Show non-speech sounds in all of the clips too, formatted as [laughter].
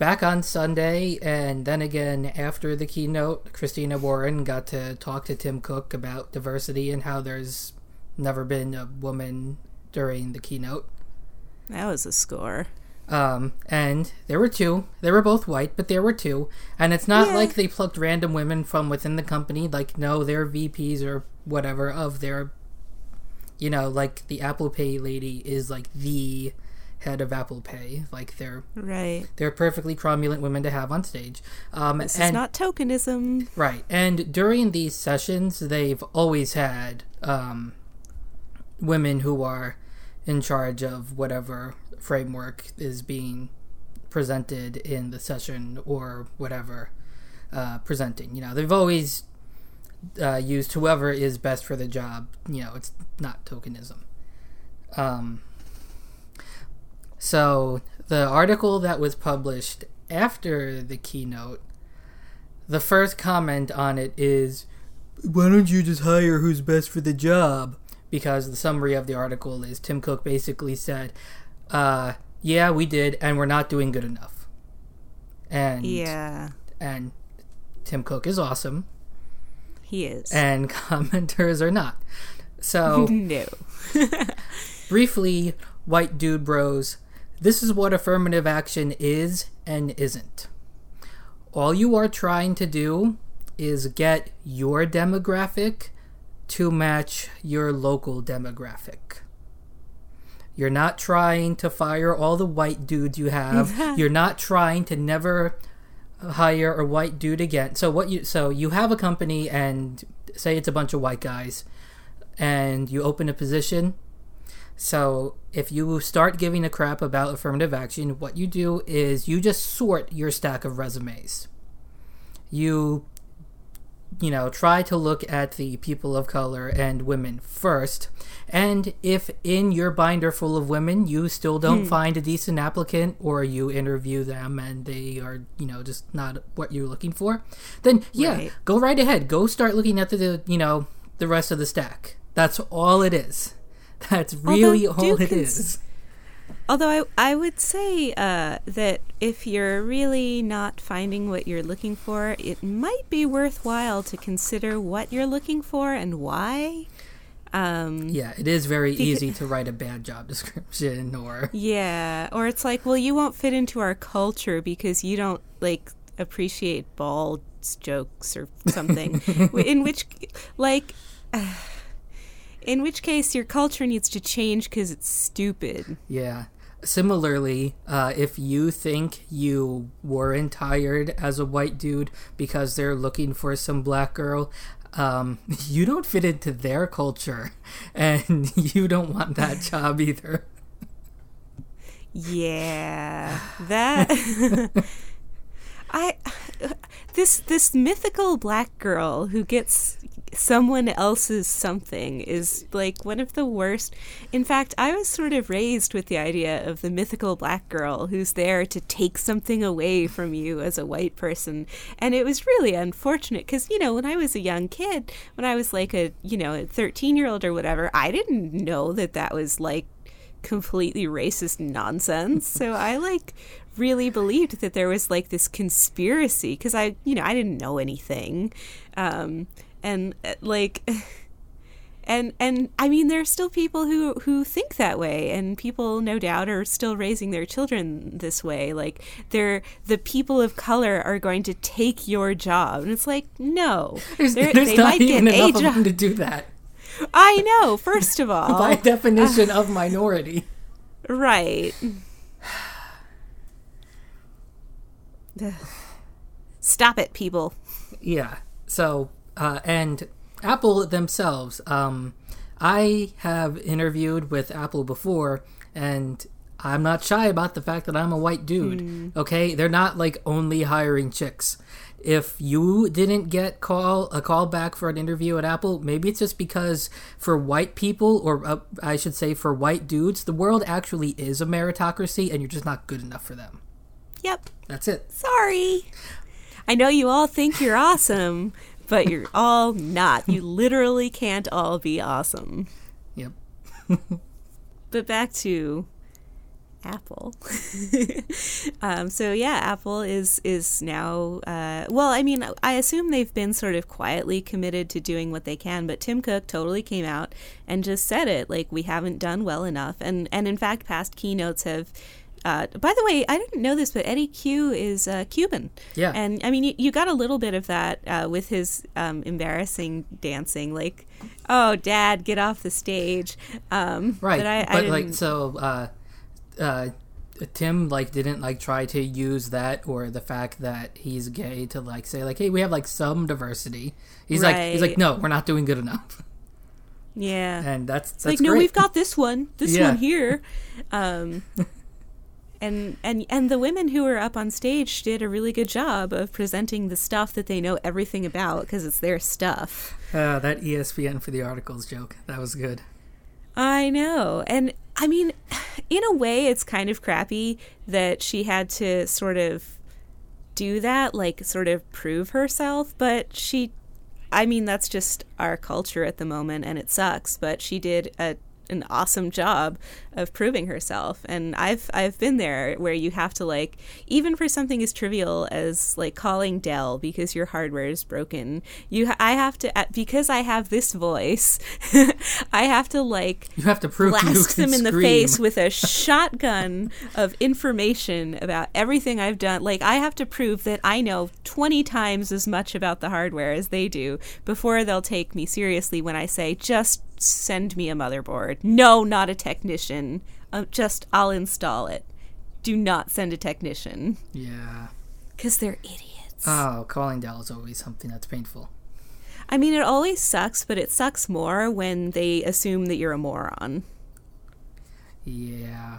back on Sunday, and then again after the keynote, Christina Warren got to talk to Tim Cook about diversity and how there's never been a woman during the keynote. That was a score. Um, and there were two. They were both white, but there were two. And it's not Yeah. like they plucked random women from within the company. Like, no, they're VPs or whatever of their, you know, like the Apple Pay lady is like the head of Apple Pay. Like they're Right. they're perfectly cromulent women to have on stage. Um, This and is not tokenism. Right. And during these sessions, they've always had um, women who are in charge of whatever framework is being presented in the session or whatever uh, presenting. You know, they've always uh, used whoever is best for the job. You know, it's not tokenism. Um, so the article that was published after the keynote the first comment on it is, "Why don't you just hire who's best for the job?" Because the summary of the article is Tim Cook basically said, uh, "Yeah, we did, and we're not doing good enough." And Yeah, and Tim Cook is awesome, he is. and [laughs] commenters are not. So [laughs] no. [laughs] briefly, white dude bros, this is what affirmative action is and isn't. All you are trying to do is get your demographic to match your local demographic. You're not trying to fire all the white dudes you have. [laughs] You're not trying to never hire a white dude again. So what you so you have a company and say it's a bunch of white guys and you open a position so if you start giving a crap about affirmative action, what you do is you just sort your stack of resumes. You you know, try to look at the people of color and women first. And if in your binder full of women you still don't hmm. find a decent applicant or you interview them and they are, you know, just not what you're looking for, then yeah, Right. go right ahead. Go start looking at the you know, the rest of the stack. That's all it is. That's really Although, all it cons- is. Although I, I would say uh, that if you're really not finding what you're looking for, it might be worthwhile to consider what you're looking for and why. Um, Yeah, it is very easy to write a bad job [laughs] description or Yeah, or it's like, well, you won't fit into our culture because you don't like appreciate bald jokes or something. [laughs] in which, like, in which case, your culture needs to change because it's stupid. yeah. Similarly, uh, if you think you weren't hired as a white dude because they're looking for some black girl, um, [laughs] you don't fit into their culture, [laughs] and [laughs] you don't want that job either. Yeah, [sighs] that. I [sighs] this this mythical black girl who gets someone else's something is like one of the worst. In fact, I was sort of raised with the idea of the mythical black girl who's there to take something away from you as a white person. And it was really unfortunate because, you know, when I was a young kid, when I was like a, you know, a 13 year old or whatever, I didn't know that that was like completely racist nonsense. So [laughs] I like really believed that there was like this conspiracy because I, you know, I didn't know anything. Um, and uh, like [laughs] and and I mean there are still people who who think that way and people no doubt are still raising their children this way like they're the people of color are going to take your job and it's like no [laughs] There's, there's they not might even get a enough of them to do that I know first of [laughs] all by definition of minority. Right. [sighs] Stop it, people. Yeah. So, uh, and Apple themselves, um, I have interviewed with Apple before, and I'm not shy about the fact that I'm a white dude. Okay, they're not like only hiring chicks. If you didn't get call a call back for an interview at Apple, maybe it's just because for white people, or uh, I should say for white dudes, the world actually is a meritocracy, and you're just not good enough for them. Yep. That's it. Sorry. I know you all think you're awesome, but you're all not. You literally can't all be awesome. Yep. But back to Apple. [laughs] um, so yeah, Apple is is now. Uh, well, I mean, I assume they've been sort of quietly committed to doing what they can, but Tim Cook totally came out and just said it like we haven't done well enough, and and in fact, past keynotes have. Uh, by the way, I didn't know this, but Eddie Cue is uh, Cuban. Yeah. And I mean, you, you got a little bit of that uh, with his um, embarrassing dancing, like, "Oh, Dad, get off the stage." Um, right. But, I, I but like so uh uh Tim like didn't like try to use that or the fact that he's gay to like say like hey we have like some diversity. He's like he's like no we're not doing good enough. yeah. And that's that's like no we've got this one this Yeah. one here [laughs] um and and and the women who were up on stage did a really good job of presenting the stuff that they know everything about because it's their stuff uh, that ESPN for the articles joke that was good. i know and i mean [sighs] in a way it's kind of crappy that she had to sort of do that like sort of prove herself but she I mean, that's just our culture at the moment, and it sucks. But she did a, an awesome job of proving herself, and I've I've been there where you have to like even for something as trivial as like calling Dell because your hardware is broken. You ha- I have to because I have this voice, [laughs] I have to like You have to prove blast them in the face with a shotgun of information about everything I've done. Like I have to prove that I know 20 times as much about the hardware as they do before they'll take me seriously when I say just send me a motherboard. No, not a technician. Uh, just I'll install it. Do not send a technician Yeah. cuz they're idiots. Oh, calling Dell is always something that's painful. I mean, it always sucks, but it sucks more when they assume that you're a moron. Yeah.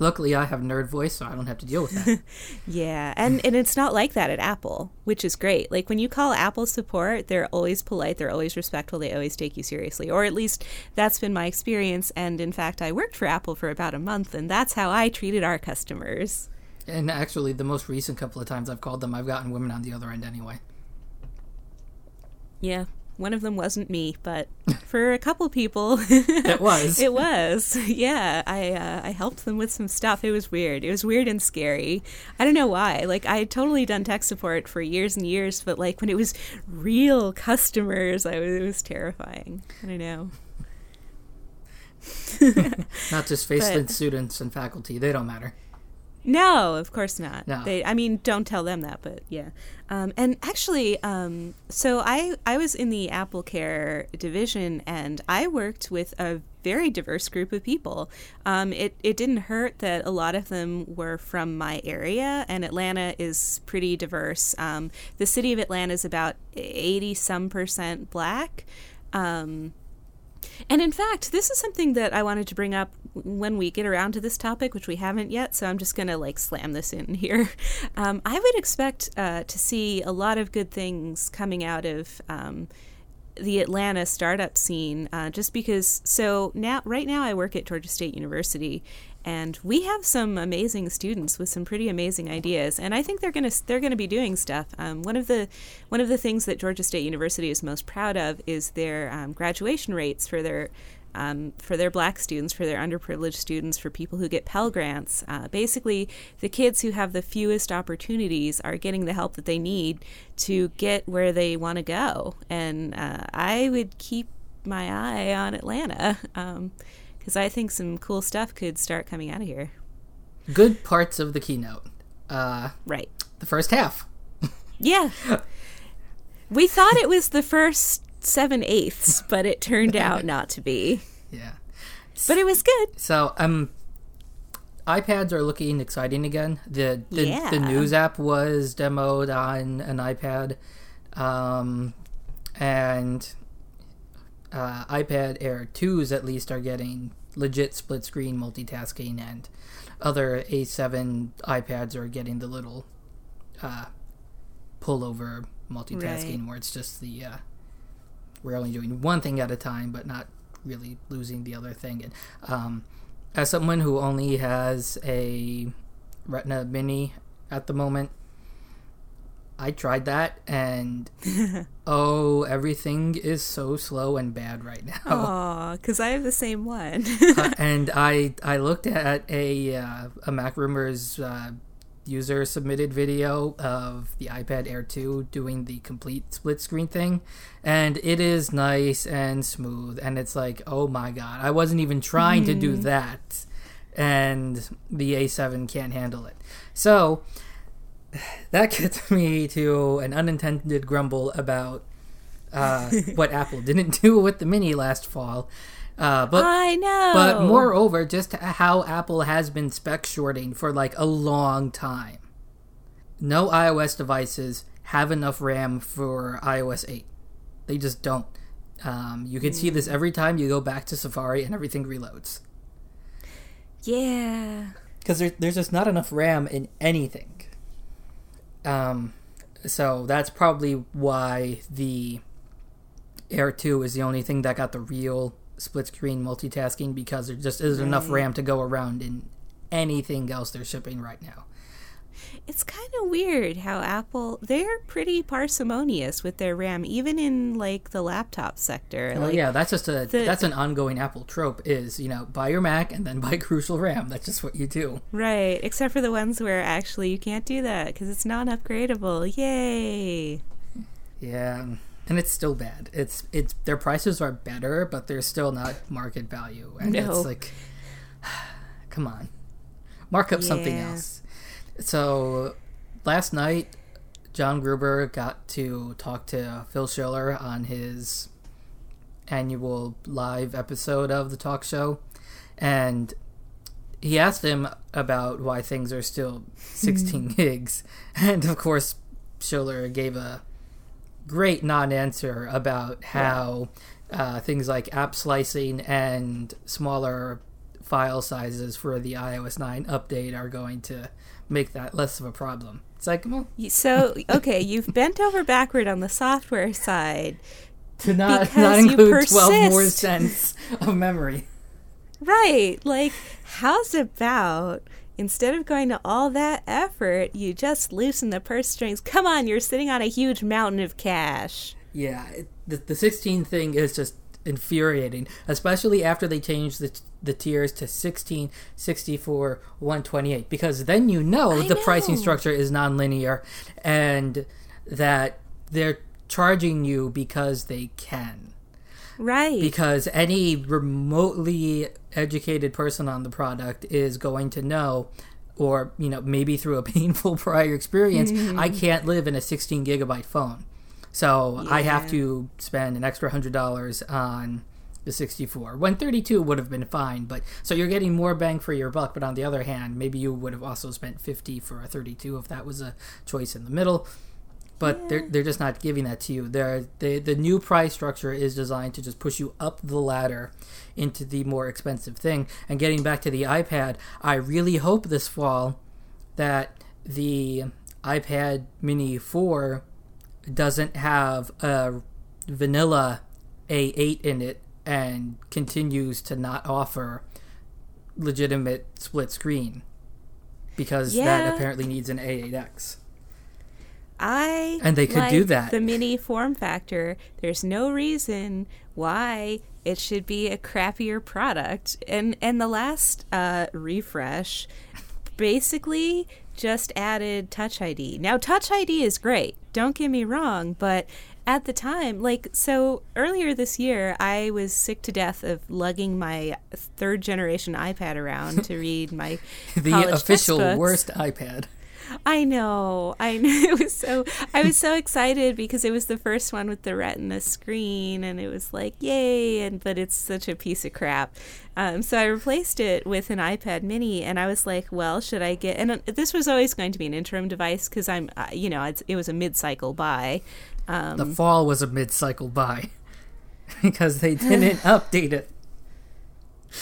Luckily, I have nerd voice, so I don't have to deal with that. [laughs] Yeah, and and it's not like that at Apple, which is great. Like when you call Apple support, they're always polite, they're always respectful, they always take you seriously. Or at least that's been my experience and in fact I worked for Apple for about a month and that's how I treated our customers. and actually, the most recent couple of times I've called them, I've gotten women on the other end anyway. Yeah. One of them wasn't me, but [laughs] for a couple people It [laughs] was. It was, [laughs] yeah. I uh, I helped them with some stuff. It was weird. It was weird and scary. I don't know why. Like I had totally done tech support for years and years, but like when it was real customers, I was, it was terrifying. I don't know. Not just faceless students and faculty; they don't matter. No, of course not. No. They, I mean, don't tell them that, but yeah. Um, and actually, um, so I, I was in the Apple Care division, and I worked with a very diverse group of people. Um, it, it didn't hurt that a lot of them were from my area, and Atlanta is pretty diverse. Um, the city of Atlanta is about 80 some percent black. Um, and in fact, this is something that I wanted to bring up when we get around to this topic, which we haven't yet. So I'm just going to like slam this in here. [laughs] Um, I would expect uh, to see a lot of good things coming out of. Um, the Atlanta startup scene, uh, just because. So now, right now, I work at Georgia State University, and we have some amazing students with some pretty amazing ideas, and I think they're gonna they're gonna be doing stuff. Um, one of the one of the things that Georgia State University is most proud of is their um, graduation rates for their um, for their black students, for their underprivileged students, for people who get Pell Grants. Uh, basically, the kids who have the fewest opportunities are getting the help that they need to get where they want to go. And uh, I would keep my eye on Atlanta [laughs] because I think some cool stuff could start coming out of here. Good parts of the keynote. Uh, Right. the first half. [laughs] Yeah. we thought it was the first seven eighths, but it turned out [laughs] not to be. Yeah. But it was good. So um, iPads are looking exciting again. The the, Yeah. the news app was demoed on an iPad, um, and uh, iPad Air twos at least are getting legit split screen multitasking, and other A7 iPads are getting the little uh, pullover multitasking Right. where it's just the uh, we're only doing one thing at a time, but not really losing the other thing. And um, as someone who only has a Retina Mini at the moment, I tried that and [laughs] oh, everything is so slow and bad right now. Aw, because I have the same one. [laughs] Uh, and I I looked at a uh, a Mac Rumors uh, user submitted video of the iPad Air 2 doing the complete split screen thing, and it is nice and smooth. And it's like, oh my god, I wasn't even trying to do that, and the A7 can't handle it. So that [laughs] gets me to an unintended grumble about uh, [laughs] what Apple didn't do with the Mini last fall. Uh, but I know. but moreover, just how Apple has been spec shorting for like a long time. No iOS devices have enough RAM for iOS 8. They just don't. Um, you can see this every time you go back to Safari and everything reloads. Yeah. Because there, there's just not enough RAM in anything. Um, so that's probably why the Air 2 is the only thing that got the real split screen multitasking because there just isn't enough RAM to go around in anything else they're shipping right now. It's kind of weird how Apple they're pretty parsimonious with their RAM even in like the laptop sector. Well, like yeah, that's just a the- that's an ongoing Apple trope is, you know, buy your Mac and then [laughs] buy crucial RAM. That's just what you do. right, except for the ones where actually you can't do that cuz it's not upgradable. Yay. Yeah. And it's still bad. It's it's their prices are better, but they're still not market value. And No. it's like [sighs] come on. Mark up something else. So last night John Gruber got to talk to Phil Schiller on his annual live episode of the talk show and he asked him about why things are still hmm. 16 gigs [laughs] and of course Schiller gave a great non-answer about how uh, things like app slicing and smaller file sizes for the iOS 9 update are going to make that less of a problem. It's like, well, So, okay, you've bent over backward on the software side. to not, Because not include 12 more cents of memory. Right. Like, how's about instead of going to all that effort, you just loosen the purse strings? Come on, you're sitting on a huge mountain of cash. Yeah, it, the, the 16 thing is just infuriating, especially after they changed the, the tiers to 16, 64, 128, because then you know I the pricing structure is nonlinear and that they're charging you because they can. Right. Because any remotely educated person on the product is going to know or you know maybe through a [laughs] painful prior experience mm-hmm. i can't live in a 16 gigabyte phone. So i have to spend an extra hundred dollars on the 64 when 32 would have been fine but so you're getting more bang for your buck but on the other hand maybe you would have also spent 50 for a 32 if that was a choice in the middle but they're they're just not giving that to you. They're, they the new price structure is designed to just push you up the ladder into the more expensive thing. And getting back to the iPad, I really hope this fall that the iPad Mini 4 doesn't have a vanilla A8 in it and continues to not offer legitimate split screen because Yeah. that apparently needs an A8X. I And they could do that. The mini form factor. There's no reason why it should be a crappier product. And and the last uh, refresh basically just added Touch ID. Now Touch ID is great. Don't get me wrong, but at the time, like so earlier this year, I was sick to death of lugging my third generation iPad around to read my [laughs] the official textbooks. worst iPad. I know. I [laughs] know. It was so. I was so excited because it was the first one with the Retina screen, and it was like, yay! And but it's such a piece of crap. Um, so I replaced it with an iPad Mini, and I was like, well, should I get? And uh, this was always going to be an interim device because I'm, uh, you know, it's, it was a mid-cycle buy. Um, The fall was a mid-cycle buy [laughs] because they didn't [laughs] update it.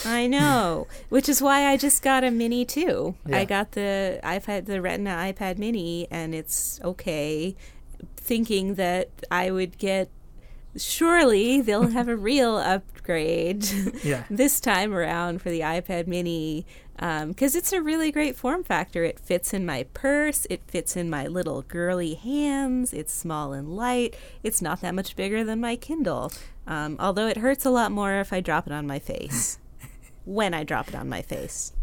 I know, which is why I just got a mini too. Yeah. I got the iPad, the Retina iPad Mini, and it's okay. Thinking that I would get surely they'll have a real upgrade [laughs] Yeah. [laughs] this time around for the iPad mini because it's a really great form factor. It fits in my purse, it fits in my little girly hands, it's small and light, it's not that much bigger than my Kindle. Um, although it hurts a lot more if I drop it on my face. When I drop it on my face.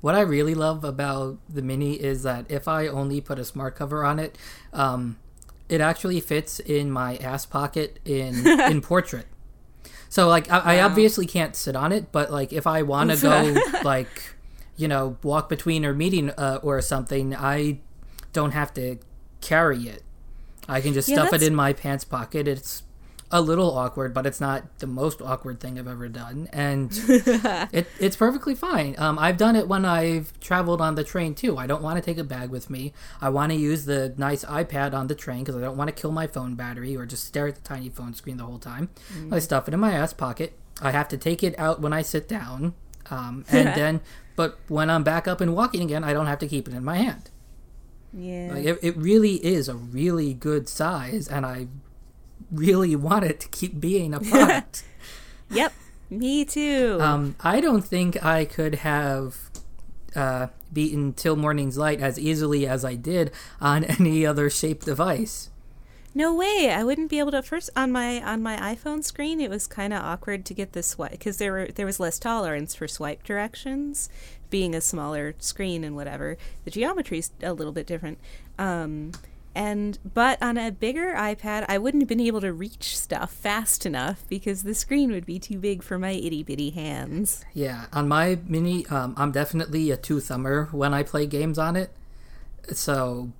What I really love about the Mini is that if I only put a smart cover on it, um, it actually fits in my ass pocket in [laughs] in portrait. So like I, I obviously can't sit on it, but like if I want to go [laughs] like you know walk between a meeting uh, or something, I don't have to carry it. I can just Yeah, stuff it in my pants pocket. It's a little awkward, but it's not the most awkward thing I've ever done, and [laughs] it, it's perfectly fine. Um, I've done it when I've traveled on the train too. I don't want to take a bag with me. I want to use the nice iPad on the train because I don't want to kill my phone battery or just stare at the tiny phone screen the whole time. I stuff it in my ass pocket. I have to take it out when I sit down, um, and [laughs] then, but when I'm back up and walking again, I don't have to keep it in my hand. Yeah. Like, it, it really is a really good size, and I really want it to keep being a [laughs] product. yep. Me too. um, I don't think I could have uh, beaten Till Morning's Light as easily as I did on [laughs] any other shaped device. No way! I wouldn't be able to. First on my on my iPhone screen, it was kind of awkward to get the swipe because there were there was less tolerance for swipe directions, being a smaller screen and whatever. The geometry's a little bit different. Um, and but on a bigger iPad, I wouldn't have been able to reach stuff fast enough because the screen would be too big for my itty bitty hands. Yeah, on my mini, um, I'm definitely a two thumber when I play games on it. So,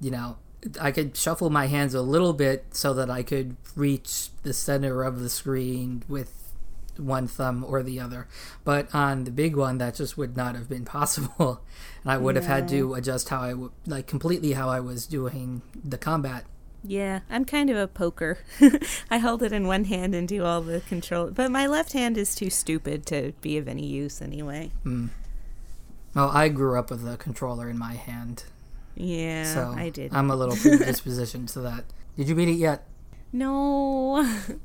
you know, I could shuffle my hands a little bit so that I could reach the center of the screen with one thumb or the other. But on the big one, that just would not have been possible, [laughs] and I would have had to adjust how I would like completely how I was doing the combat. Yeah, I'm kind of a poker. [laughs] I hold it in one hand and do all the control, but my left hand is too stupid to be of any use anyway. Mm. Well, I grew up with a controller in my hand, Yeah, so I did. I'm a little [laughs] predispositioned to that. Did you beat it yet? No,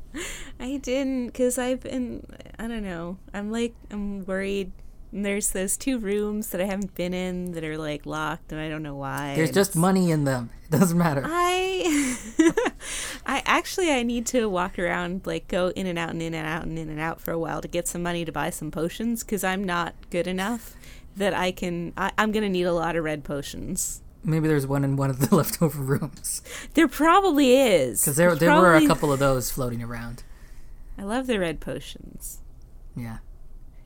[laughs] I didn't, because I've been. I don't know. I'm like I'm worried. And there's those two rooms that I haven't been in that are like locked, and I don't know why. There's just money in them. It [laughs] doesn't matter. I [laughs] I actually I need to walk around like go in and out and in and out and in and out for a while to get some money to buy some potions because I'm not good enough that I can I, I'm gonna need a lot of red potions. Maybe there's one in one of the [laughs] leftover rooms There probably is because there There's there were a probably- couple of those floating around. I love the red potions. Yeah,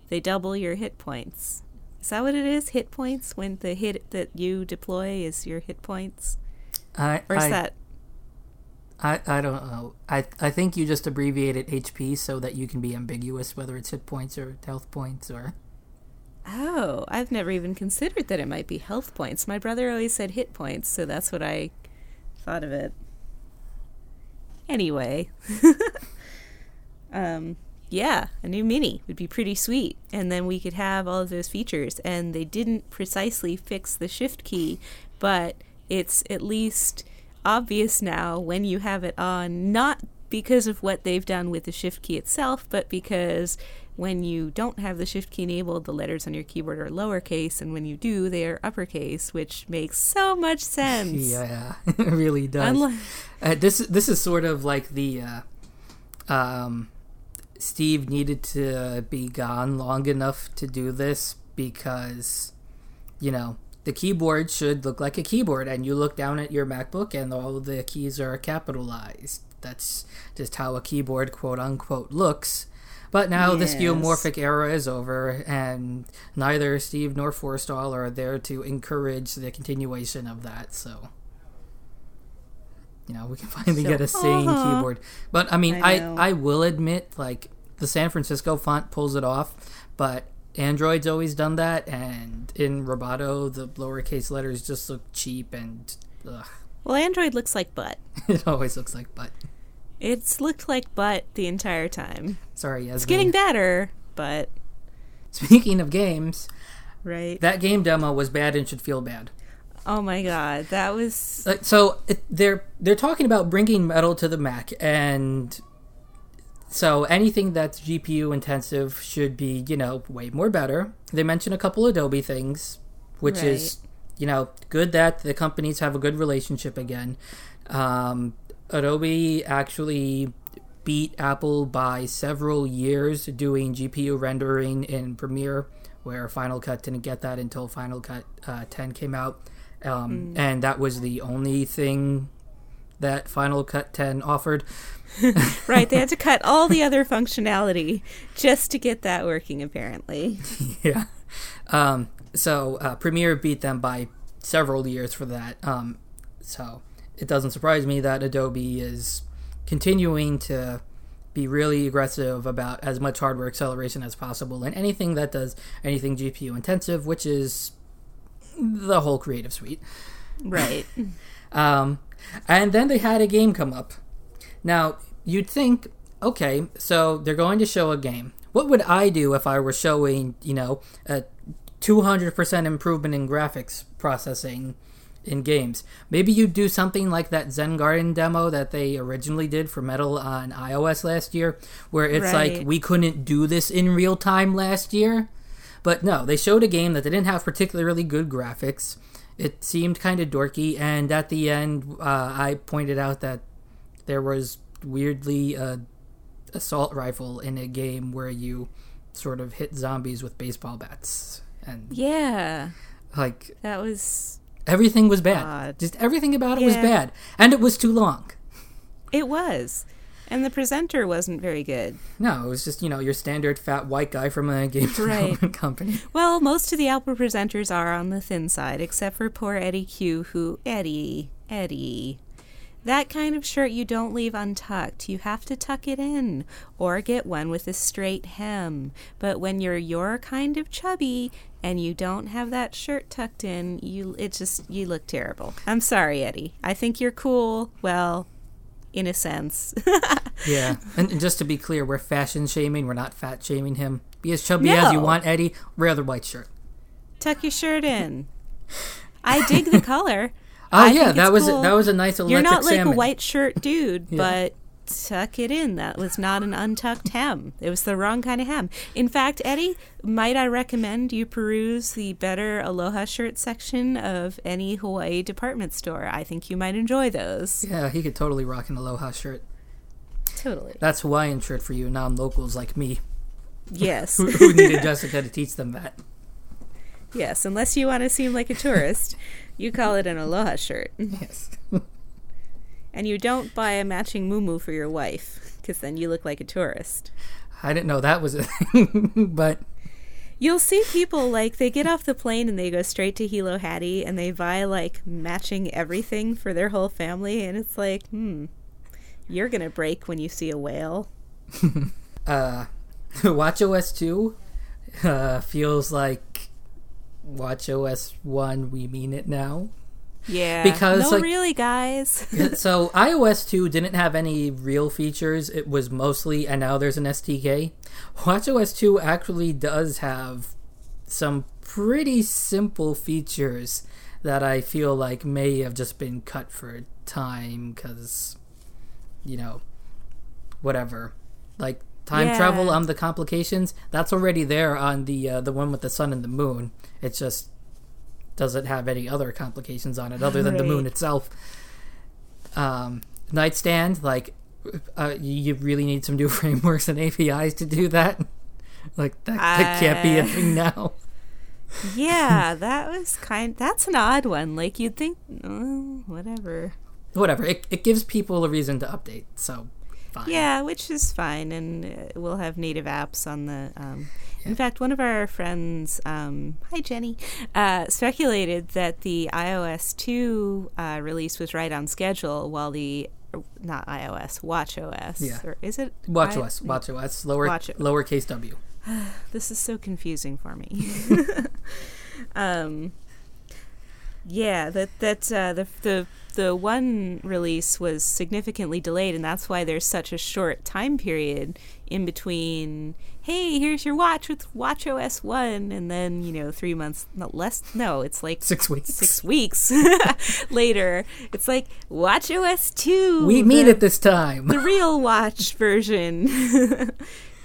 They double your hit points. Is that what it is? Hit points when the hit that you deploy is your hit points, I or is I, that I I don't know. I I think you just abbreviated HP so that you can be ambiguous whether it's hit points or health points or. Oh, I've never even considered that it might be health points. My brother always said hit points, so that's what I thought of it. Anyway, [laughs] um, yeah, a new mini would be pretty sweet, and then we could have all of those features. And they didn't precisely fix the shift key, but it's at least obvious now when you have it on, not because of what they've done with the shift key itself, but because when you don't have the shift key enabled, the letters on your keyboard are lowercase, and when you do, they are uppercase, which makes so much sense. [laughs] Yeah, [laughs] it really does. Unlike- Uh, this this is sort of like the uh, um, Steve needed to be gone long enough to do this because you know the keyboard should look like a keyboard, and you look down at your MacBook and all the keys are capitalized. That's just how a keyboard, quote unquote, looks. But now the Yes. skeuomorphic era is over, and neither Steve nor Forstall are there to encourage the continuation of that. So, you know, we can [laughs] finally So- get a sane Uh-huh. keyboard. But I mean, I I. I will admit, like the San Francisco font pulls it off, but Android's always done that, and in Roboto, the lowercase letters just look cheap, and ugh, well, Android looks like butt. [laughs] it always looks like butt. It's looked like butt the entire time. Sorry, Yasmin. It's getting better, but Speaking of games, right. that game demo was bad and should feel bad. oh my god, that was Like, so it, they're they're talking about bringing metal to the Mac, and so anything that's GPU intensive should be, you know, way more better. They mention a couple Adobe things, which Right. is, you know, good that the companies have a good relationship again. Um, Adobe actually beat Apple by several years doing GPU rendering in Premiere, where Final Cut didn't get that until Final Cut uh, 10 came out. Um, And that was the only thing that Final Cut 10 offered. [laughs] Right, they had to cut all the other functionality just to get that working, apparently. [laughs] yeah. Um, so uh, Premiere beat them by several years for that. Um, so it doesn't surprise me that Adobe is continuing to be really aggressive about as much hardware acceleration as possible and anything that does anything GPU intensive, which is the whole Creative Suite. Right. [laughs] Um, and then they had a game come up. Now, you'd think, okay, so they're going to show a game. What would I do if I were showing, you know, a 200% improvement in graphics processing in games? Maybe you'd do something like that Zen Garden demo that they originally did for Metal on iOS last year, where it's like, we couldn't do this in real time last year. But no, they showed a game that they didn't have particularly good graphics. It seemed kind of dorky, and at the end, uh, I pointed out that there was weirdly a assault rifle in a game where you sort of hit zombies with baseball bats, and Yeah. like That was. Everything was bad. Odd. Just everything about it was bad, and it was too long. It was. And the presenter wasn't very good. No, it was just you know your standard fat white guy from a game [laughs] development company. Well, most of the Apple presenters are on the thin side, except for poor Eddie Cue, who. Eddie. Eddie. That kind of shirt you don't leave untucked. You have to tuck it in or get one with a straight hem. But when you're your kind of chubby and you don't have that shirt tucked in, you it just you look terrible. I'm sorry, Eddie. I think you're cool. Well, in a sense. [laughs] Yeah, and, and just to be clear, we're fashion shaming. We're not fat shaming him. Be as chubby as you want, Eddie. Wear the white shirt. tuck your shirt in. [laughs] I dig the color. Oh I yeah, that was cool. that was a nice electric You're not like salmon. a white shirt dude, [laughs] Yeah. but tuck it in. That was not an untucked hem. It was the wrong kind of hem. In fact, Eddie, might I recommend you peruse the better Aloha shirt section of any Hawaii department store? I think you might enjoy those. Yeah, he could totally rock an aloha shirt. Totally. That's Hawaiian shirt for you non-locals like me Yes. [laughs] who, who needed [laughs] Jessica to teach them that. yes. Unless you want to seem like a tourist, you call it an Aloha shirt. Yes. [laughs] And you don't buy a matching muumuu for your wife, because then you look like a tourist. I didn't know that was a thing, [laughs] but You'll see people like they get off the plane and they go straight to Hilo Hattie and they buy like matching everything for their whole family and it's like, hmm, you're gonna break when you see a whale. [laughs] uh, WatchOS 2 uh, feels like WatchOS 1, we mean it now. Yeah, Because, no, like- really, guys. [laughs] so iOS 2 didn't have any real features. It was mostly, and now there's an SDK. WatchOS 2 actually does have some pretty simple features that I feel like may have just been cut for time because, you know, whatever. Like time Yeah. travel on the complications, that's already there on the uh, the one with the sun and the moon. It just doesn't have any other complications on it other than the moon itself. Um, nightstand, like, uh, you you really need some new [laughs] frameworks and APIs to do that. Like that, that can't be a Uh, thing now. [laughs] yeah, [laughs] that was kind. That's an odd one. Like you'd think, oh, whatever. Whatever. It, it gives people a reason to update, so fine. Yeah, which is fine, and uh, we'll have native apps on the. Um, In fact, one of our friends, um, hi Jenny, uh, speculated that the iOS 2 uh, release was right on schedule, while the not iOS, WatchOS, Yeah. or is it Watch I- OS, watch OS, lower Watch lowercase w. [sighs] This is so confusing for me. [laughs] [laughs] um, Yeah, that that uh, the the the one release was significantly delayed, and that's why there's such a short time period in between. Hey, here's your watch with Watch OS one, and then you know three months, not less. No, it's like Six weeks. six weeks [laughs] later. It's like Watch OS two. We meet the- at this time. the real watch version. [laughs]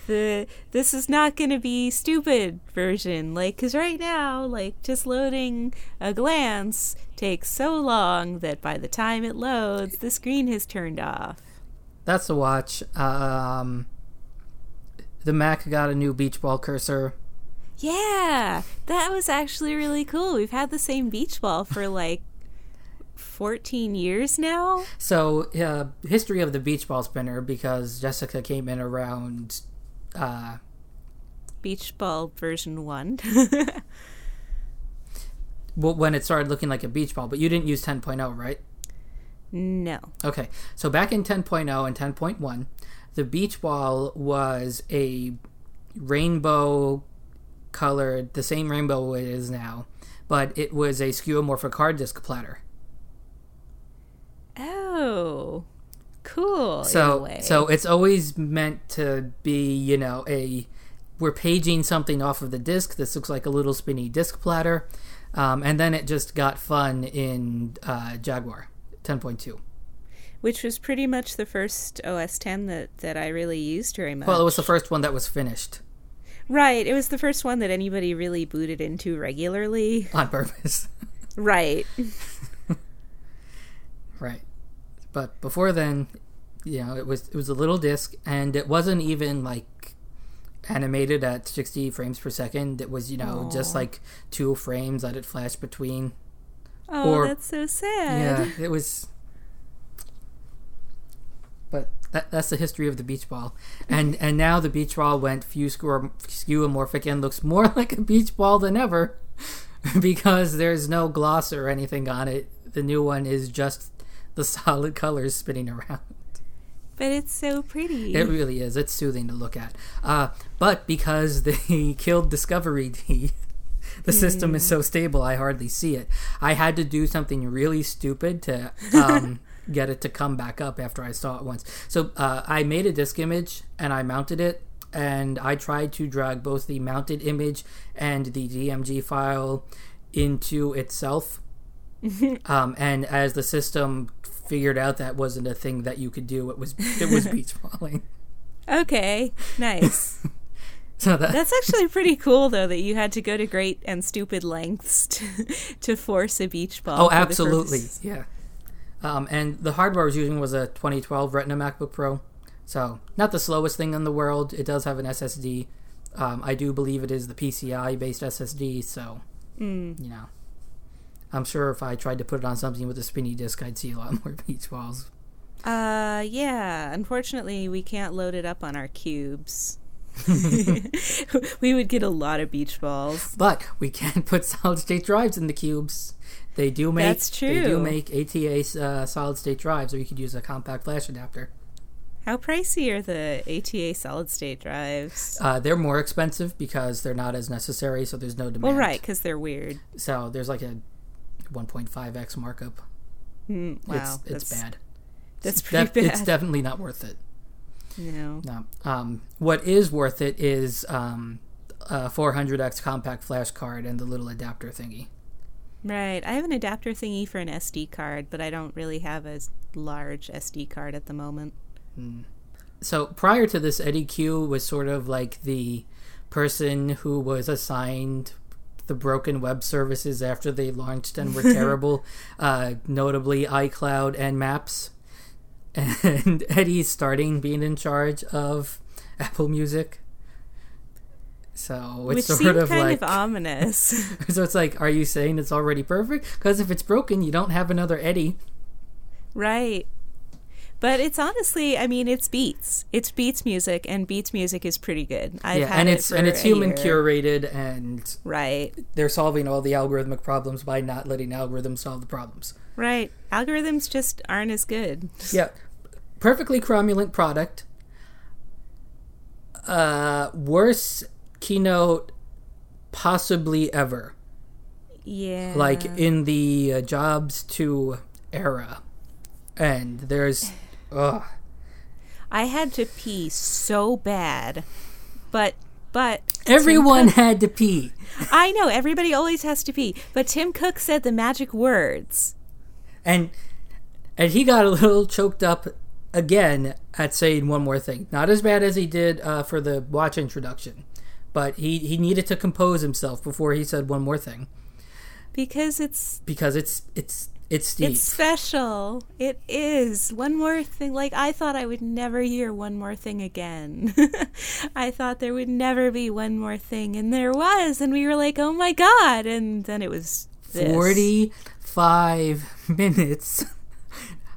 the this is not going to be stupid version like cuz right now like just loading a glance takes so long that by the time it loads the screen has turned off. That's the watch. Um, the Mac got a new beach ball cursor. Yeah, that was actually really cool. We've had the same beach ball for like 14 years now. So, uh, history of the beach ball spinner because Jessica came in around. Uh, Beach ball version 1. [laughs] well, when it started looking like a beach ball, but you didn't use 10.0, right? no. Okay, so back in 10.0 and 10.1, the beach ball was a rainbow colored, the same rainbow it is now, but it was a skeuomorphic hard disk platter. Oh. Cool. So, so it's always meant to be, you know, a we're paging something off of the disk. This looks like a little spinny disk platter, um, and then it just got fun in uh, Jaguar 10.2. which was pretty much the first OS 10 that, that I really used very much. Well, it was the first one that was finished right. It was the first one that anybody really booted into regularly. on purpose. [laughs] Right. Right. But before then, you know, it was it was a little disc and it wasn't even like animated at 60 frames per second. It was, you know, just like two frames that it flashed between. Oh, Or- that's so sad. Yeah, it was But that, that's the history of the beach ball. And [laughs] and now the beach ball went few score skeuomorphic and looks more [laughs] like a beach ball than ever [laughs] because there's no gloss or anything on it. The new one is just the solid colors spinning around. But it's so pretty. It really is. It's soothing to look at. Uh, but because they [laughs] killed discoveryd, the system is so stable, I hardly see it. I had to do something really stupid to um, [laughs] get it to come back up after I saw it once. So uh, I made a disk image and I mounted it, and I tried to drag both the mounted image and the DMG file into itself. [laughs] um, and as the system figured out that wasn't a thing that you could do, it was it was beach [laughs] balling. okay, nice. [laughs] So that, That's actually pretty cool, though, that you had to go to great and stupid lengths to, to force a beach ball. oh, absolutely, yeah. Um, and the hardware I was using was a 2012 Retina MacBook Pro, so not the slowest thing in the world. It does have an SSD. Um, I do believe it is the PCI based SSD, so Mm. you know. I'm sure if I tried to put it on something with a spinny disk, I'd see a lot [laughs] more beach balls. Uh, yeah. Unfortunately, we can't load it up on our cubes. [laughs] [laughs] we would get a lot of beach balls. But we can put solid state drives in the cubes. They do make That's true. They do make ATA uh, solid state drives, or you could use a compact flash adapter. How pricey are the ATA solid state drives? Uh, they're more expensive because they're not as necessary, so there's no demand. Well, right, because they're weird. So there's like a 1.5x markup. Mm, wow, it's it's that's, bad. That's It's pretty def- bad. It's definitely not worth it. no. No. Um, what is worth it is um, a 400x compact flash card and the little adapter thingy. Right. I have an adapter thingy for an SD card, but I don't really have a large SD card at the moment. So prior to this, Eddie Cue was sort of like the person who was assigned the broken web services after they launched and were terrible, [laughs] uh, notably iCloud and Maps. And [laughs] Eddie's starting being in charge of Apple Music. So Which it's sort seemed of kind like of ominous. [laughs] so it's like, are you saying it's already perfect? Because if it's broken, you don't have another Eddie. right. But it's honestly, I mean, it's Beats. It's Beats music, and Beats music is pretty good. I've yeah, had and it's for and it's human year. curated and Right. they're solving all the algorithmic problems by not letting algorithms solve the problems. Right. Algorithms just aren't as good. Yeah, perfectly cromulent product. Uh, worst keynote possibly ever. Yeah. like in the uh, Jobs to era. And there's. Ugh. I had to pee so bad, but but Everyone Cook- had to pee. I know everybody always has to pee, but Tim Cook said the magic words. And and he got a little choked up again at saying one more thing. Not as bad as he did uh, for the watch introduction, but he, he needed to compose himself before he said one more thing Because it's because it's it's it's it's special. It is. One more thing like I thought I would never hear one more thing again. [laughs] I thought there would never be one more thing and there was and we were like, "Oh my god." And then it was this. 45 [laughs] minutes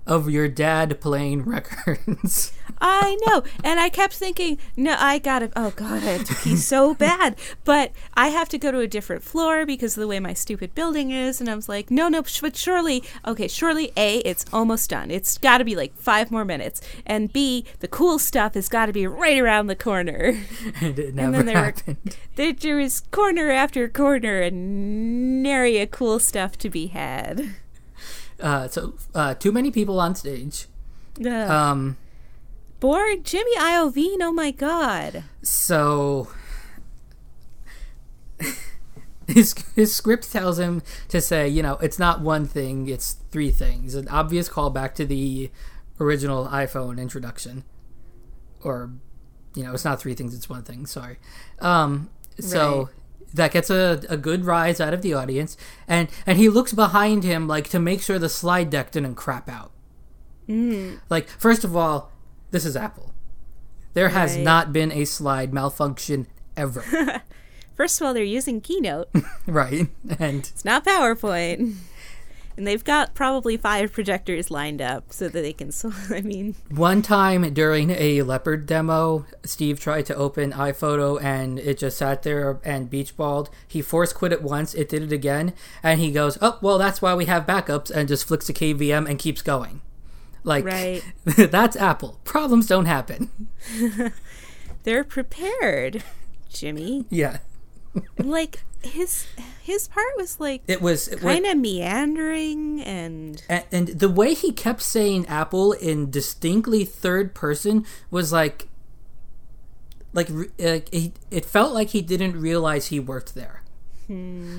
of your dad playing records. I know. And I kept thinking, no, I gotta, oh God, I have to pee so [laughs] bad. But I have to go to a different floor because of the way my stupid building is. And I was like, no, no, but surely, okay, surely A, it's almost done. It's gotta be like five more minutes. And B, the cool stuff has gotta be right around the corner. and [laughs] it And never then there were, there, there was corner after corner and nary a cool stuff to be had. Uh, so, uh, too many people on stage. Um, Boring. Jimmy Iovine, oh my God. So [laughs] his his script tells him to say, you know, it's not one thing, it's three things. An obvious callback to the original iPhone introduction. Or you know, it's not three things, it's one thing, sorry. Um so Right. that gets a, a good rise out of the audience and and he looks behind him like to make sure the slide deck didn't crap out. Mm. Like first of all, this is Apple. There has Right. not been a slide malfunction ever. [laughs] First of all, they're using Keynote. [laughs] right. And It's not PowerPoint. And they've got probably five projectors lined up so that they can. So, [laughs] I mean, one time during a leopard demo, Steve tried to open iPhoto and it just sat there and beach balled. He force quit it once, it did it again, and he goes, Oh, well, that's why we have backups, and just flicks a KVM and keeps going. Like, Right. [laughs] that's Apple. Problems don't happen. [laughs] they're prepared, Jimmy. Yeah. Like his his part was like It was. Kind of meandering and and, and the way he kept saying apple in distinctly third person was like like like he, it felt like he didn't realize he worked there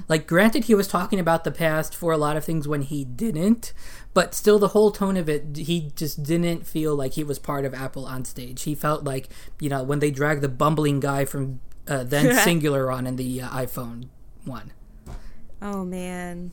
like granted he was talking about the past for a lot of things when he didn't but still the whole tone of it he just didn't feel like he was part of apple on stage. He felt like you know when they dragged the bumbling guy from uh, then [laughs] Cingular on in the uh, iphone one. Oh man,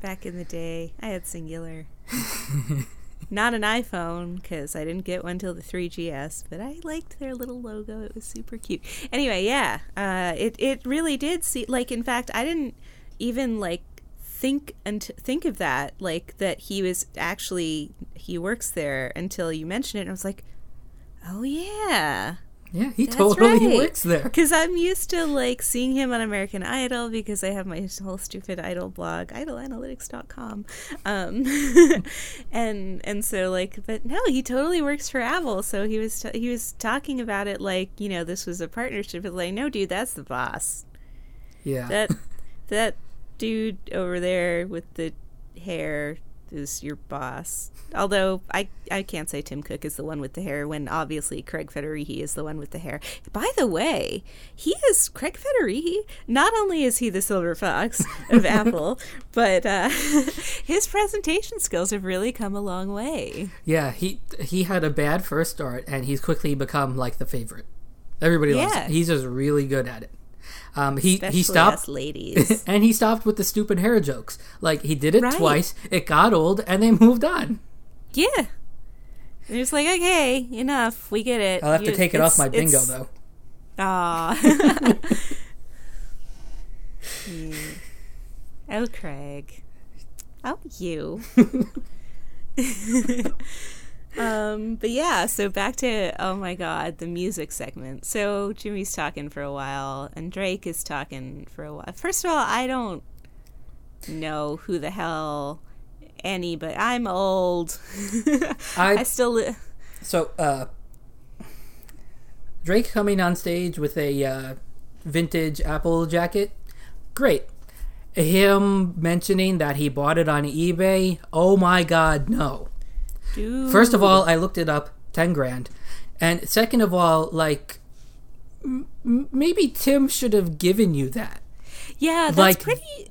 back in the day, I had Cingular. [laughs] Not an iPhone because I didn't get one till the 3GS, but I liked their little logo. It was super cute. Anyway, yeah, uh, it it really did see like in fact I didn't even like think and think of that like that he was actually he works there until you mentioned it. And I was like, oh yeah, yeah he That's totally right. works there because I'm used to like seeing him on American Idol because I have my whole stupid Idol blog, idolanalytics.com. Um, [laughs] and and so like, but no, he totally works for Apple. So he was t- he was talking about it like you know this was a partnership. It's like no, dude, that's the boss. yeah That that dude over there with the hair is your boss. Although I I can't say Tim Cook is the one with the hair when obviously Craig Federighi is the one with the hair. By the way, he is Craig Federighi. Not only is he the silver fox of [laughs] Apple, but uh, [laughs] his presentation skills have really come a long way. Yeah, he he had a bad first start, and he's quickly become like the favorite. Everybody loves Yeah. him. He's just really good at it. Um, he Especially he stopped us ladies. [laughs] and he stopped with the stupid hair jokes. Like he did it Right. twice. It got old, and they [laughs] moved on. yeah. They're just like, okay, enough. We get it. I'll have to take it off my bingo though. [laughs] Ah. Oh, Craig. Oh, you. Um, but yeah, so back to, oh my god, the music segment. So Jimmy's talking for a while, and Drake is talking for a while. First of all, I don't know who the hell any, but I'm old. [laughs] I- I still. Li- So uh, Drake coming on stage with a uh, vintage Apple jacket, great. him mentioning that he bought it on eBay, oh my god, no. Dude. First of all, I looked it up, 10 grand. And second of all, like, m- m- maybe Tim should have given you that. Yeah, that's Like- pretty.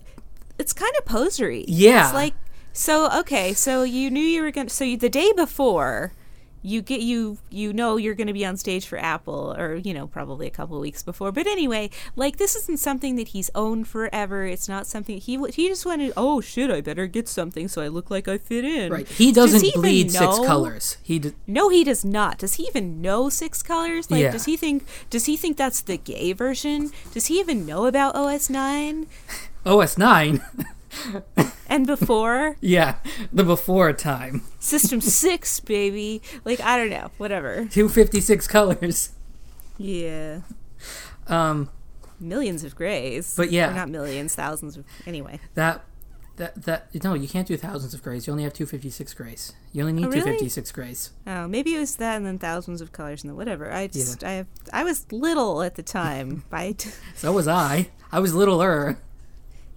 It's kind of posery. Yeah. It's like so. Okay, so you knew you were gonna. So you, the day before, you get you you know you're going to be on stage for Apple, or you know probably a couple of weeks before. But anyway, like this isn't something that he's owned forever. It's not something he he just wanted. Oh shit! I better get something so I look like I fit in. Right. He Does doesn't he bleed six colors. He d- No, he does not. Does he even know six colors? Like, Yeah. does he think? Does he think that's the gay version? Does he even know about OS nine [laughs] OS 9. [laughs] [laughs] and before yeah, the before time. System [laughs] six, baby? Like, I don't know. Whatever. 256 colors. Yeah, Um, millions of grays. But yeah. Or not millions, thousands of. Anyway. that that that no, you can't do thousands of grays. You only have 256 grays. You only need Oh, really? 256 grays. Oh, maybe it was that, and then thousands of colors, and then whatever. I just, I have, I was little at the time. [laughs] right? So was I. I was littler.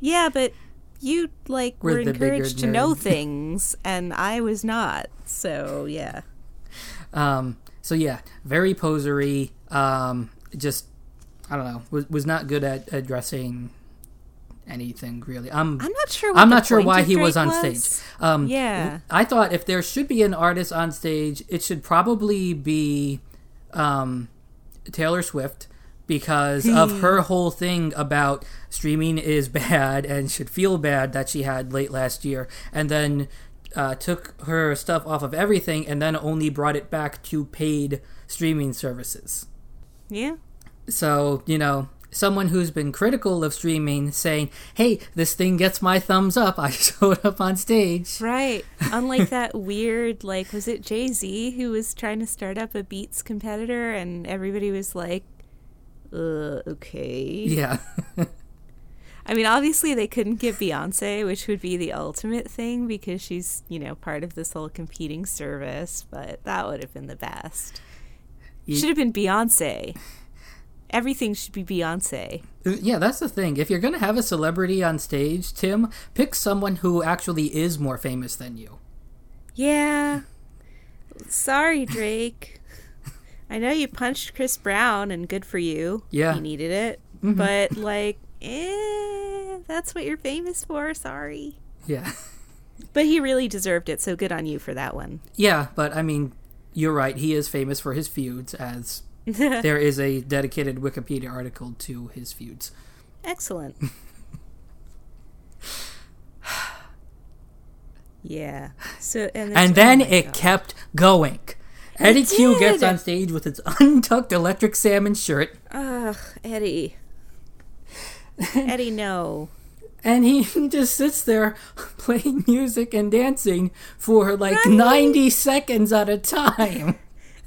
yeah, but you like We're were encouraged to know [laughs] things, and I was not. So yeah. Um, so yeah, very posery. Um, just I don't know. Was was not good at addressing anything really. I'm I'm not sure. I'm not sure why he was on stage. Um, Yeah. I thought if there should be an artist on stage, it should probably be um, Taylor Swift because of [laughs] her whole thing about streaming is [laughs] bad and should feel bad that she had late last year, and then uh, took her stuff off of everything and then only brought it back to paid streaming services. Yeah. So, you know, someone who's been critical of streaming saying, hey, this thing gets my thumbs up. I [laughs] showed up on stage. Right. Unlike [laughs] that weird, like, was it Jay Z who was trying to start up a Beats competitor, and everybody was like, uh, okay. Yeah. I mean, obviously they couldn't get Beyonce, which would be the ultimate thing because she's, you know, part of this whole competing service, but that would have been the best. Ye- Should have been Beyonce. Everything should be Beyonce. Uh, yeah, that's the thing. If you're going to have a celebrity on stage, Tim, pick someone who actually is more famous than you. Yeah. Sorry, Drake. I know you punched Chris Brown, and good for you. Yeah. He needed it. Mm-hmm. But, like, eh, that's what you're famous for. Sorry. Yeah. But he really deserved it, so good on you for that one. Yeah, but I mean, you're right. He is famous for his feuds, as [laughs] there is a dedicated Wikipedia article to his feuds. Excellent. [laughs] yeah. So and, And oh then my it God. kept going. Eddie Cue gets on stage with his [laughs] untucked electric salmon shirt, Ugh, Eddie. [laughs] Eddie, no. and he [laughs] just sits there [laughs] playing music and dancing for like Right. 90 seconds at a time.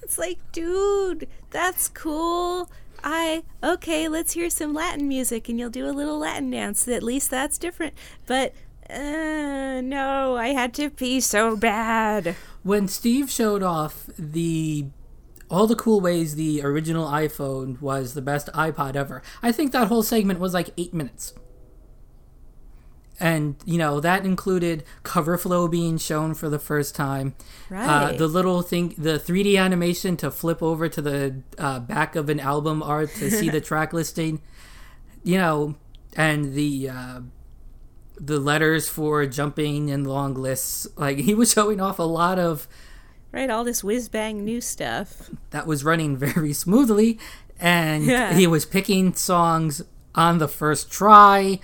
It's like, dude, that's cool. I okay, let's hear some Latin music and you'll do a little Latin dance. At least that's different. But uh, no, I had to pee so bad. When Steve showed off the all the cool ways the original iPhone was the best iPod ever, I think that whole segment was like eight minutes. And you know that included cover flow being shown for the first time, uh, Right. the little thing, the 3D animation to flip over to the uh, back of an album art to see the [laughs] track listing, you know, and the uh, the letters for jumping and long lists. Like he was showing off a lot of Right, all this whiz bang new stuff. that was running very smoothly, and Yeah. he was picking songs on the first try,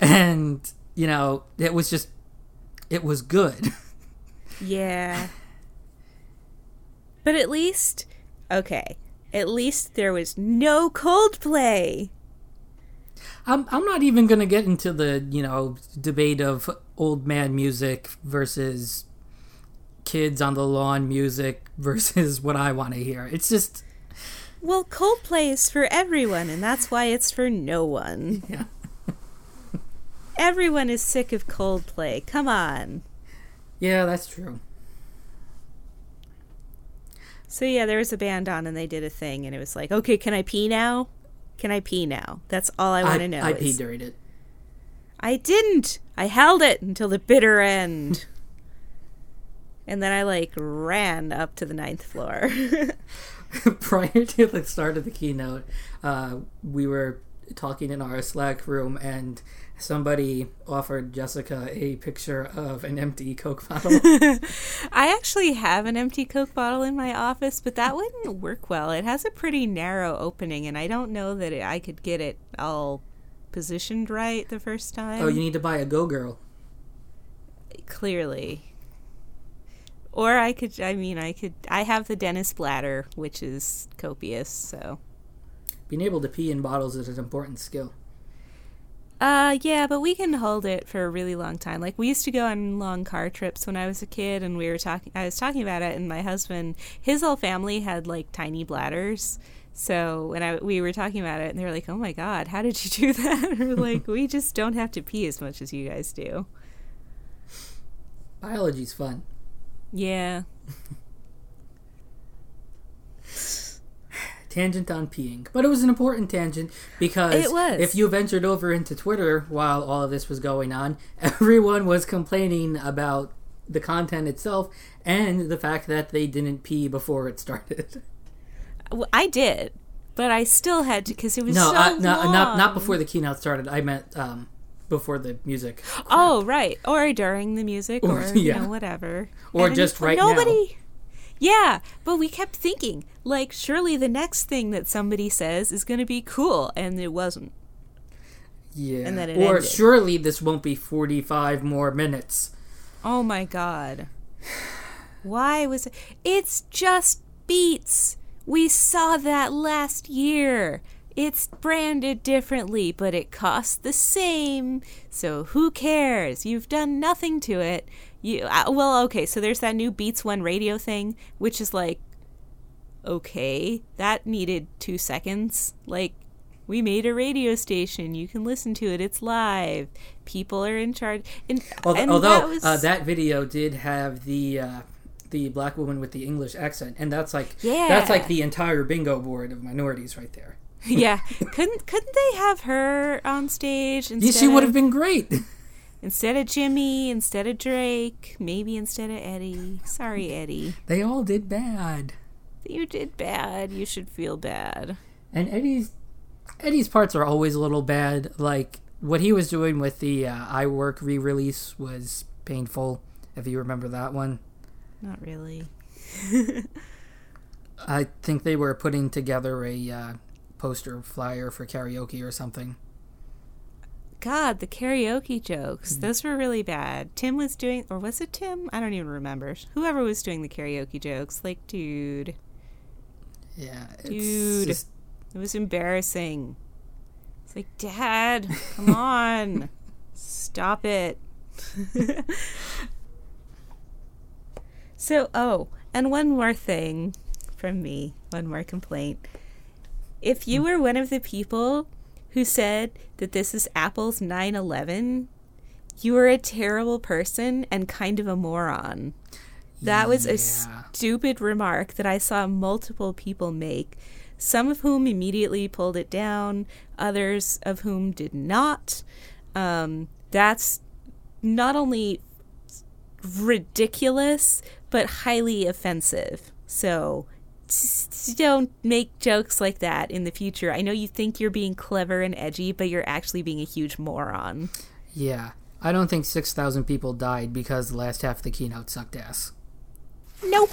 and you know it was just it was good. Yeah. [laughs] But at least, okay, at least there was no Coldplay. I'm I'm not even gonna get into the you know debate of old man music versus kids on the lawn music [laughs] versus what I want to hear. It's just Well, Coldplay is for everyone, and that's why it's for no one. Yeah. [laughs] Everyone is sick of Coldplay. Come on. yeah, that's true. So yeah, there was a band on, and they did a thing, and it was like, okay, can I pee now? Can I pee now? That's all I want to know. I is- peed during it. I didn't. I held it until the bitter end. And then I like ran up to the ninth floor. [laughs] [laughs] Prior to the start of the keynote, uh, we were talking in our Slack room, and somebody offered Jessica a picture of an empty Coke bottle. [laughs] I actually have an empty Coke bottle in my office, but that wouldn't work well. It has a pretty narrow opening, and I don't know that it, I could get it all positioned right the first time. oh, you need to buy a Go Girl. Clearly. Or I could, I mean, I could, I have the dentist bladder, which is copious, so. Being able to pee in bottles is an important skill. Uh, yeah, but we can hold it for a really long time. Like we used to go on long car trips when I was a kid, and we were talking. I was talking about it, and my husband, his whole family had like tiny bladders. So when I we were talking about it, and they were like, "Oh my god, how did you [laughs] do that?" We're like, "We just don't have to pee as much as you guys do." Biology's fun. Yeah. [sighs] Tangent on peeing. But it was an important tangent because It was. if you ventured over into Twitter while all of this was going on, [laughs] everyone was complaining about the content itself and the fact that they didn't pee before it started. [laughs] Well, I did, but I still had to because it was No, so I, no not not before the keynote started. I meant um, before the music. Oh, right. Or during the music Or- or, you yeah. know, whatever. Or just right now. nobody, Yeah, but we kept thinking, like, surely the next thing that somebody says is going to be cool, and it wasn't. Yeah. And then it or ended. surely this won't be 45 more minutes. Oh my god. Why was it? It's just Beats. We saw that last year. It's branded differently, but it costs the same. So who cares? You've done nothing to it. You uh, well, okay. So there's that new Beats One radio thing, which is like, okay, that needed two seconds. Like, we made a radio station. You can listen to it. It's live. People are in charge. And, Although, and although that was, uh, that video did have the uh, the black woman with the English accent, and that's like that's like the entire bingo board of minorities right there. [laughs] yeah couldn't couldn't they have her on stage instead Yeah, she would have been great. [laughs] instead of Jimmy instead of Drake maybe instead of Eddie sorry Eddie they all did bad, you did bad you should feel bad and Eddie's Eddie's parts are always a little bad. Like what he was doing with the uh, "iWork" re-release was painful. If you remember that one. not really [laughs] I think they were putting together a uh, poster flyer for karaoke or something. God the karaoke jokes hmm. those were really bad Tim was doing or was it Tim I don't even remember whoever was doing the karaoke jokes like dude Yeah, it's Dude. just- It was embarrassing. It's like, Dad, come [laughs] on. Stop it. [laughs] so, oh, and one more thing from me, one more complaint. If you were one of the people who said that this is Apple's 911, you are a terrible person and kind of a moron. That was a stupid remark that I saw multiple people make, some of whom immediately pulled it down, others of whom did not. Um, that's not only ridiculous, but highly offensive. So don't make jokes like that in the future. I know you think you're being clever and edgy, but you're actually being a huge moron. Yeah. I don't think 6,000 people died because the last half of the keynote sucked ass. Nope.